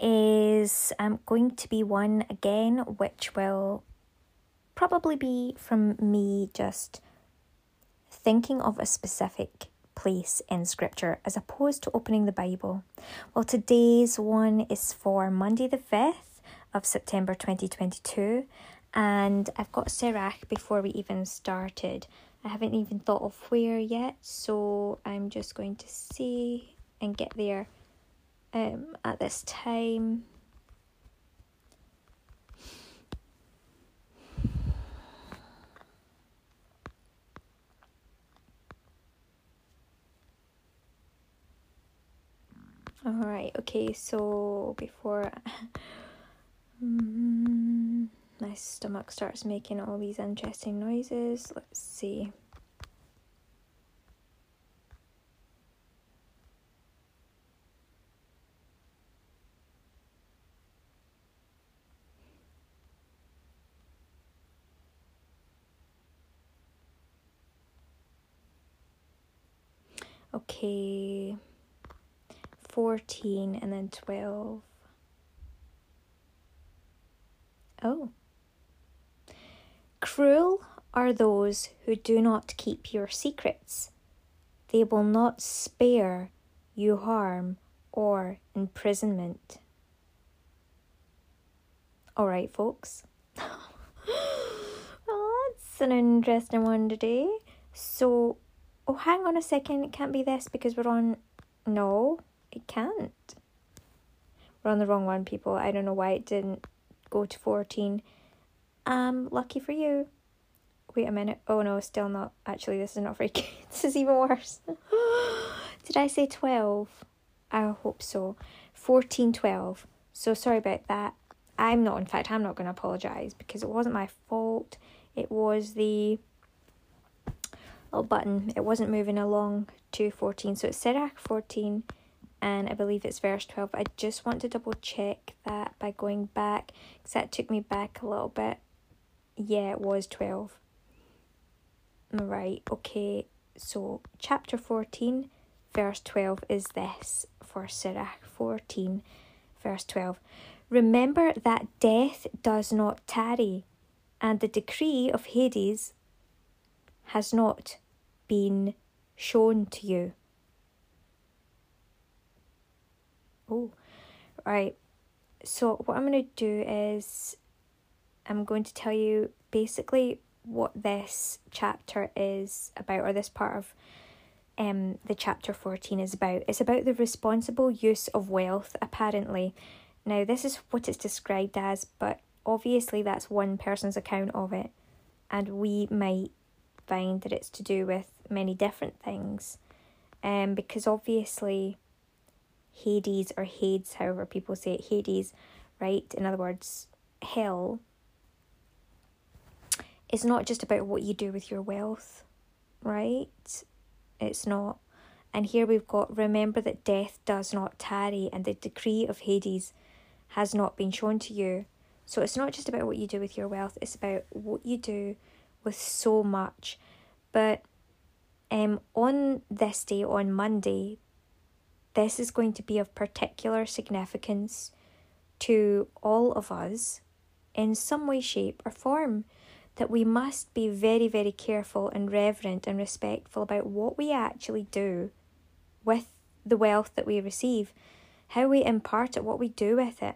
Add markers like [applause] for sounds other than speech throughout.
is um, going to be one again, which will probably be from me just thinking of a specific place in scripture as opposed to opening the Bible. Well, today's one is for Monday, the 5th of September 2022, and I've got Sirach before we even started. I haven't even thought of where yet, so I'm just going to see and get there um, at this time. All right, okay, so before [laughs] mm, my stomach starts making all these interesting noises, let's see. Okay, 14 and then 12. Oh. Cruel are those who do not keep your secrets. They will not spare you harm or imprisonment. All right, folks. [laughs] oh, that's an interesting one today. So, oh, hang on a second, it can't be this because we're on. No, it can't. We're on the wrong one, people. I don't know why it didn't go to 14. Um, lucky for you. Wait a minute. Oh no, still not. Actually, this is not very [laughs] good. this is even worse. [gasps] Did I say 12? I hope so. 14, 12. So sorry about that. I'm not, in fact, I'm not going to apologise because it wasn't my fault. It was the little button. Mm-hmm. It wasn't moving along to 14. So it's Sirach 14 and I believe it's verse 12. I just want to double check that by going back because that took me back a little bit. Yeah, it was 12. Right, okay. So, chapter 14, verse 12 is this for Sirach 14, verse 12. Remember that death does not tarry, and the decree of Hades has not been shown to you. Oh, right. So, what I'm going to do is I'm going to tell you basically what this chapter is about, or this part of um, the chapter 14 is about. It's about the responsible use of wealth, apparently. Now, this is what it's described as, but obviously, that's one person's account of it, and we might find that it's to do with many different things. Um, because obviously, Hades or Hades, however people say it, Hades, right? In other words, hell is not just about what you do with your wealth, right? It's not. And here we've got remember that death does not tarry, and the decree of Hades has not been shown to you. So it's not just about what you do with your wealth, it's about what you do with so much. But um on this day, on Monday, this is going to be of particular significance to all of us in some way, shape, or form. That we must be very, very careful and reverent and respectful about what we actually do with the wealth that we receive, how we impart it, what we do with it.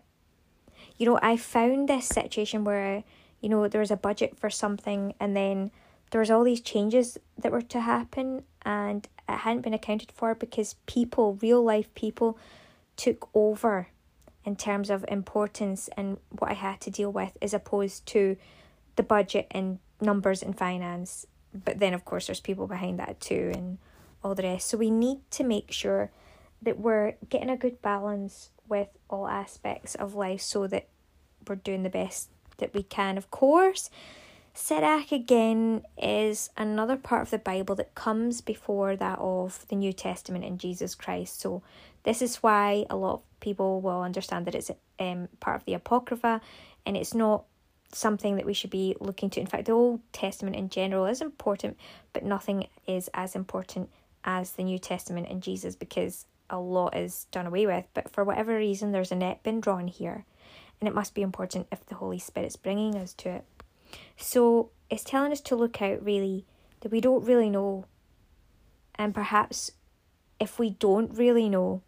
You know, I found this situation where, you know, there was a budget for something and then there was all these changes that were to happen and it hadn't been accounted for because people, real life people, took over in terms of importance and what I had to deal with as opposed to the budget and numbers and finance. But then, of course, there's people behind that too and all the rest. So we need to make sure that we're getting a good balance with all aspects of life so that we're doing the best that we can. Of course, Sirach again is another part of the Bible that comes before that of the New Testament in Jesus Christ. So this is why a lot of people will understand that it's um part of the Apocrypha and it's not something that we should be looking to. In fact, the Old Testament in general is important, but nothing is as important as the New Testament in Jesus because a lot is done away with. But for whatever reason, there's a net been drawn here, and it must be important if the Holy Spirit's bringing us to it. So it's telling us to look out really that we don't really know, and perhaps if we don't really know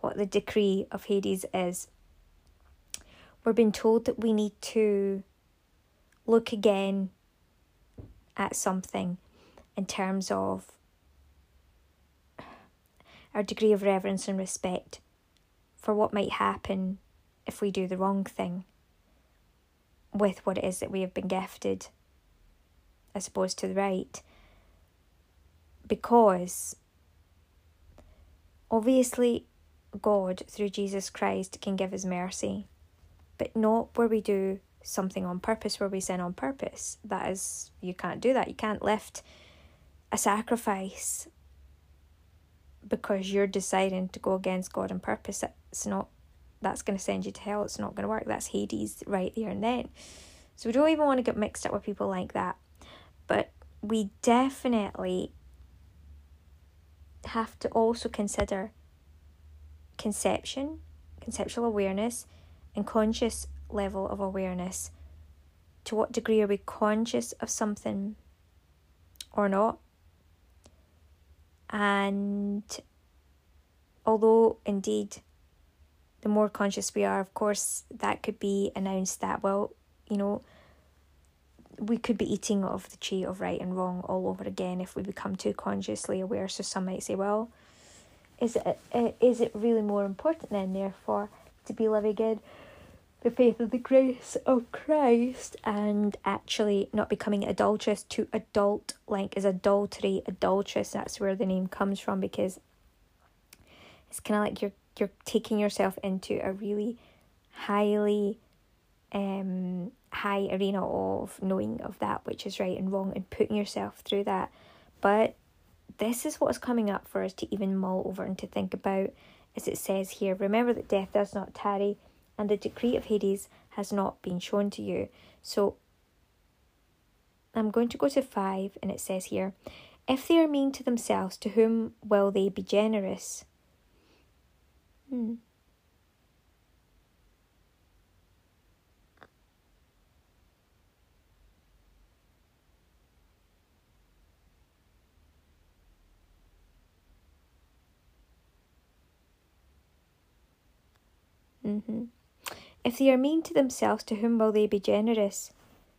what the decree of Hades is, we're being told that we need to look again at something in terms of our degree of reverence and respect for what might happen if we do the wrong thing with what it is that we have been gifted as opposed to the right. Because obviously, God, through Jesus Christ, can give us mercy, but not where we do something on purpose, where we sin on purpose. That is, you can't do that. You can't lift a sacrifice because you're deciding to go against God on purpose. It's not that's going to send you to hell. It's not going to work. That's Hades right there and then. So we don't even want to get mixed up with people like that. But we definitely have to also consider conception, conceptual awareness, and conscious level of awareness. To what degree are we conscious of something or not? And although indeed the more conscious we are, of course, that could be announced that, well, you know, we could be eating of the tree of right and wrong all over again if we become too consciously aware. So some might say, well, is it uh, it really more important then, therefore, to be living in the faith of the grace of Christ and actually not becoming adulterous to adult like is adultery, adulteress, that's where the name comes from because it's kinda like you're you're taking yourself into a really highly um high arena of knowing of that which is right and wrong and putting yourself through that. But this is what's coming up for us to even mull over and to think about as it says here remember that death does not tarry and the decree of hades has not been shown to you. So i'm going to go to 5 and it says here if they are mean to themselves to whom will they be generous Hmm. Mm-hmm. If they are mean to themselves, to whom will they be generous?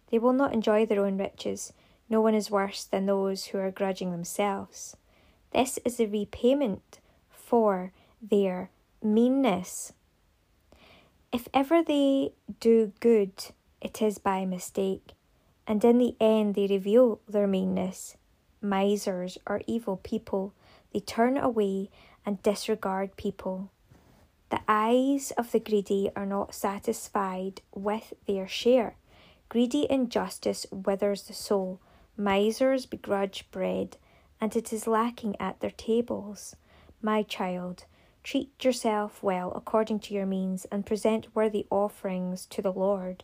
They will not enjoy their own riches. No one is worse than those who are grudging themselves. This is the repayment for their meanness. If ever they do good, it is by mistake, and in the end they reveal their meanness. Misers are evil people, they turn away and disregard people. The eyes of the greedy are not satisfied with their share. Greedy injustice withers the soul. Misers begrudge bread, and it is lacking at their tables. My child, Treat yourself well according to your means, and present worthy offerings to the Lord.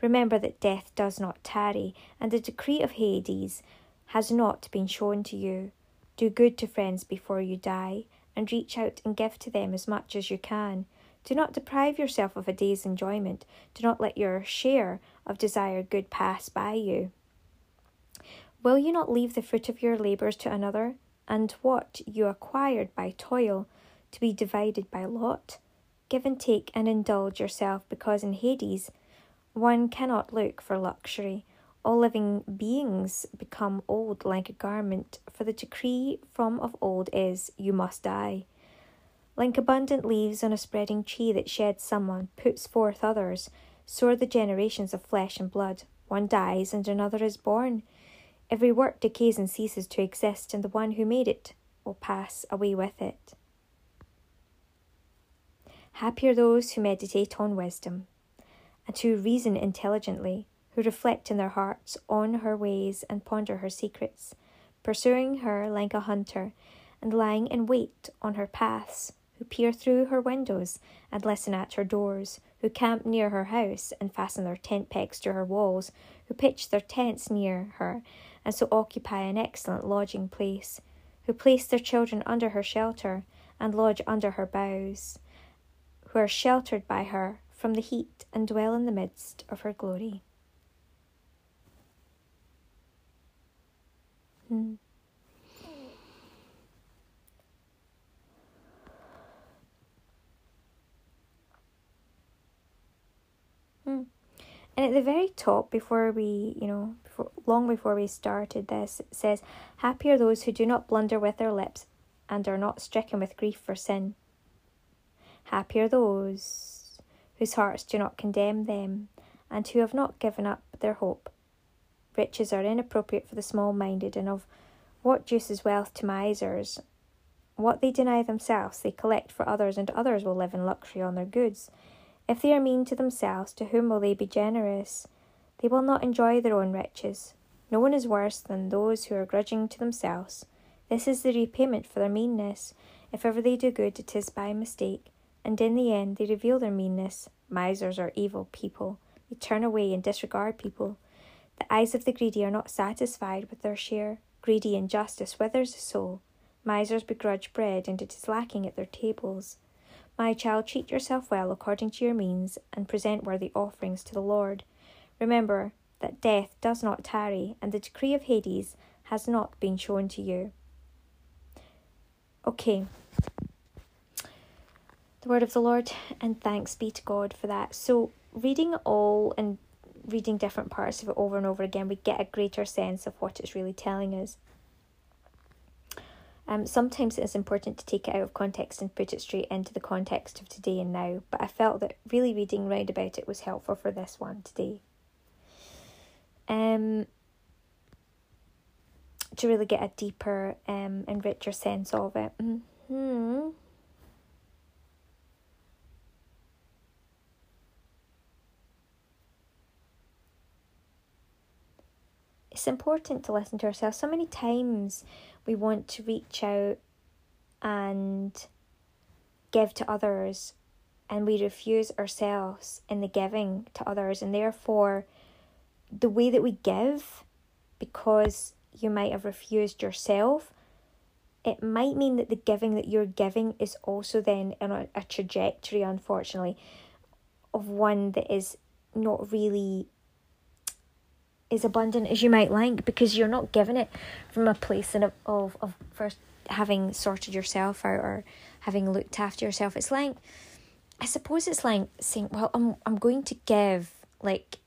Remember that death does not tarry, and the decree of Hades has not been shown to you. Do good to friends before you die, and reach out and give to them as much as you can. Do not deprive yourself of a day's enjoyment. Do not let your share of desired good pass by you. Will you not leave the fruit of your labours to another, and what you acquired by toil? To be divided by lot. Give and take and indulge yourself, because in Hades one cannot look for luxury. All living beings become old like a garment, for the decree from of old is, You must die. Like abundant leaves on a spreading tree that sheds someone, puts forth others, so are the generations of flesh and blood. One dies and another is born. Every work decays and ceases to exist, and the one who made it will pass away with it. Happy are those who meditate on wisdom, and who reason intelligently, who reflect in their hearts on her ways and ponder her secrets, pursuing her like a hunter, and lying in wait on her paths, who peer through her windows and listen at her doors, who camp near her house and fasten their tent pegs to her walls, who pitch their tents near her, and so occupy an excellent lodging place, who place their children under her shelter and lodge under her boughs who are sheltered by her from the heat and dwell in the midst of her glory. Hmm. Hmm. And at the very top, before we, you know, before, long before we started this, it says, Happy are those who do not blunder with their lips and are not stricken with grief for sin Happy are those whose hearts do not condemn them, and who have not given up their hope. Riches are inappropriate for the small minded, and of what use is wealth to misers? What they deny themselves, they collect for others, and others will live in luxury on their goods. If they are mean to themselves, to whom will they be generous? They will not enjoy their own riches. No one is worse than those who are grudging to themselves. This is the repayment for their meanness. If ever they do good, it is by mistake and in the end they reveal their meanness. Misers are evil people. They turn away and disregard people. The eyes of the greedy are not satisfied with their share. Greedy injustice withers the soul. Misers begrudge bread, and it is lacking at their tables. My child, treat yourself well according to your means, and present worthy offerings to the Lord. Remember that death does not tarry, and the decree of Hades has not been shown to you. Okay, the word of the Lord, and thanks be to God for that. So, reading all and reading different parts of it over and over again, we get a greater sense of what it's really telling us. Um, sometimes it's important to take it out of context and put it straight into the context of today and now, but I felt that really reading round about it was helpful for this one today. Um, to really get a deeper um, and richer sense of it. Hmm. It's important to listen to ourselves. So many times we want to reach out and give to others, and we refuse ourselves in the giving to others, and therefore, the way that we give, because you might have refused yourself, it might mean that the giving that you're giving is also then in a, a trajectory, unfortunately, of one that is not really as abundant as you might like because you're not giving it from a place of, of, of first having sorted yourself out or having looked after yourself. It's like, I suppose it's like saying, well, I'm, I'm going to give like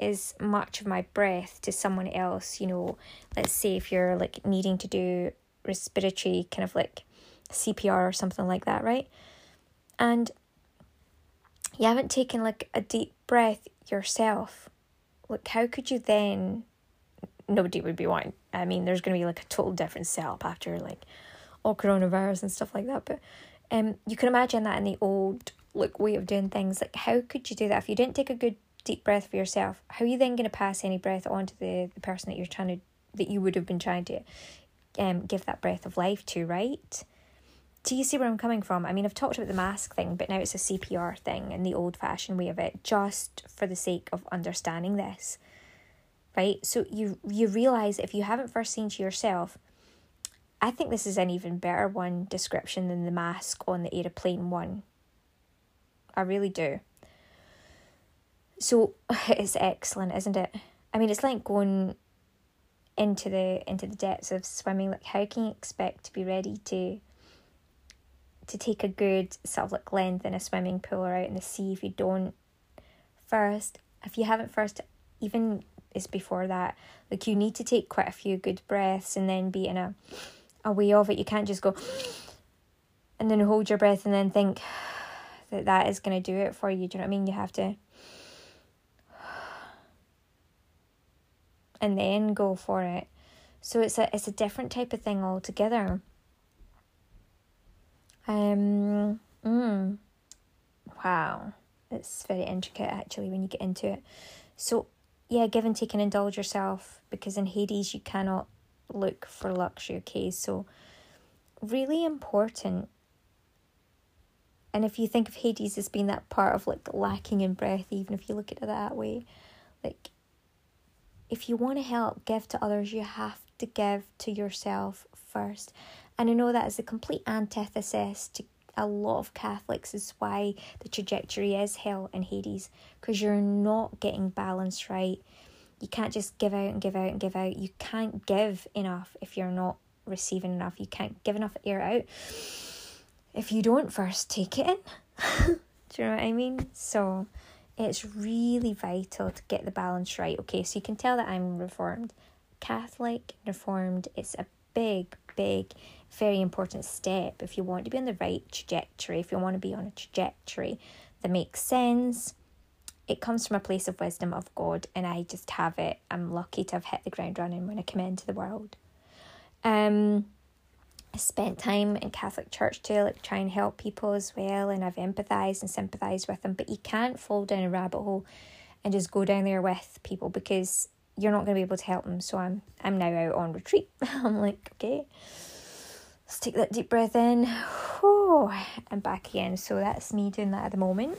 as much of my breath to someone else, you know, let's say if you're like needing to do respiratory kind of like CPR or something like that, right? And you haven't taken like a deep breath yourself like how could you then nobody would be wanting I mean there's gonna be like a total different setup after like all coronavirus and stuff like that. But um you can imagine that in the old like way of doing things. Like how could you do that if you didn't take a good deep breath for yourself? How are you then gonna pass any breath on to the, the person that you're trying to that you would have been trying to um give that breath of life to, right? Do you see where I'm coming from? I mean, I've talked about the mask thing, but now it's a CPR thing and the old fashioned way of it, just for the sake of understanding this. Right? So you you realize if you haven't first seen to yourself, I think this is an even better one description than the mask on the aeroplane one. I really do. So [laughs] it's excellent, isn't it? I mean, it's like going into the into the depths of swimming. Like, how can you expect to be ready to to take a good sort of like length in a swimming pool or out in the sea if you don't first. If you haven't first even is before that like you need to take quite a few good breaths and then be in a a way of it. You can't just go and then hold your breath and then think [sighs] that that is going to do it for you. Do you know what i mean? You have to [sighs] and then go for it. So it's a it's a different type of thing altogether um, mm, wow, it's very intricate actually when you get into it. So, yeah, give and take and indulge yourself because in Hades you cannot look for luxury, okay? So, really important. And if you think of Hades as being that part of like lacking in breath, even if you look at it that way, like if you want to help give to others, you have to give to yourself first. And I know that is a complete antithesis to a lot of Catholics, is why the trajectory is hell and Hades, because you're not getting balance right. You can't just give out and give out and give out. You can't give enough if you're not receiving enough. You can't give enough air out if you don't first take it in. [laughs] Do you know what I mean? So it's really vital to get the balance right. Okay, so you can tell that I'm reformed. Catholic, reformed, it's a big, big, very important step if you want to be on the right trajectory, if you want to be on a trajectory that makes sense. It comes from a place of wisdom of God, and I just have it. I'm lucky to have hit the ground running when I come into the world. Um, I spent time in Catholic church to like try and help people as well, and I've empathized and sympathized with them. But you can't fall down a rabbit hole and just go down there with people because you're not going to be able to help them. So I'm I'm now out on retreat. [laughs] I'm like, okay, let's take that deep breath in. Oh, and back again. So that's me doing that at the moment.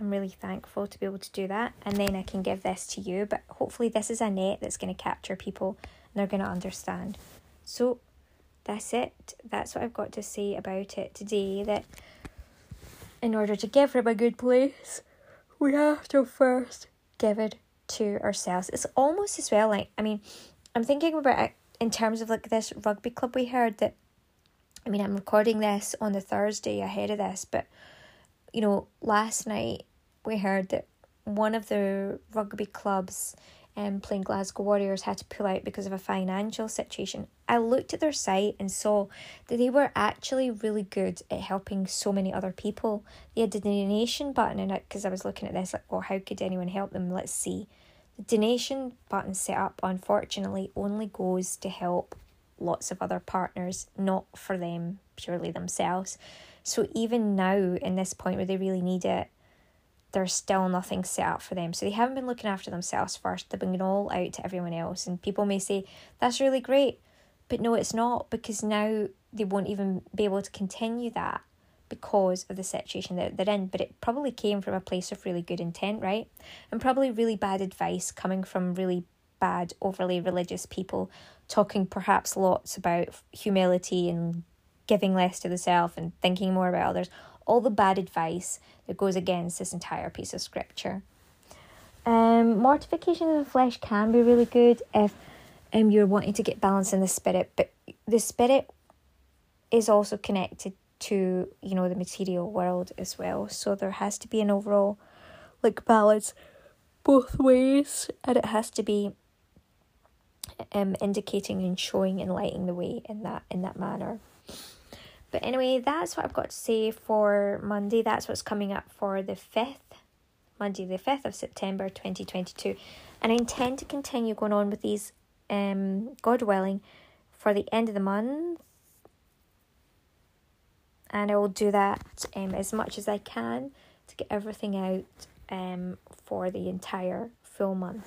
I'm really thankful to be able to do that. And then I can give this to you. But hopefully, this is a net that's going to capture people and they're going to understand. So that's it. That's what I've got to say about it today. That in order to give from a good place, we have to first give it to ourselves. It's almost as well like I mean, I'm thinking about it in terms of like this rugby club we heard that I mean I'm recording this on the Thursday ahead of this, but you know, last night we heard that one of the rugby clubs um, playing Glasgow Warriors had to pull out because of a financial situation. I looked at their site and saw that they were actually really good at helping so many other people. They had the donation button in it because I was looking at this like, oh, how could anyone help them? Let's see. The donation button set up, unfortunately, only goes to help lots of other partners, not for them purely themselves. So even now, in this point where they really need it, there's still nothing set up for them. So they haven't been looking after themselves first. They've been going all out to everyone else. And people may say, that's really great. But no, it's not because now they won't even be able to continue that because of the situation that they're in. But it probably came from a place of really good intent, right? And probably really bad advice coming from really bad, overly religious people talking perhaps lots about humility and giving less to the self and thinking more about others all the bad advice that goes against this entire piece of scripture. Um, mortification of the flesh can be really good if um, you're wanting to get balance in the spirit, but the spirit is also connected to you know the material world as well. So there has to be an overall like balance both ways, and it has to be um indicating and showing and lighting the way in that in that manner. But anyway, that's what I've got to say for Monday. That's what's coming up for the 5th, Monday, the 5th of September 2022. And I intend to continue going on with these, um, God willing, for the end of the month. And I will do that um, as much as I can to get everything out um, for the entire full month.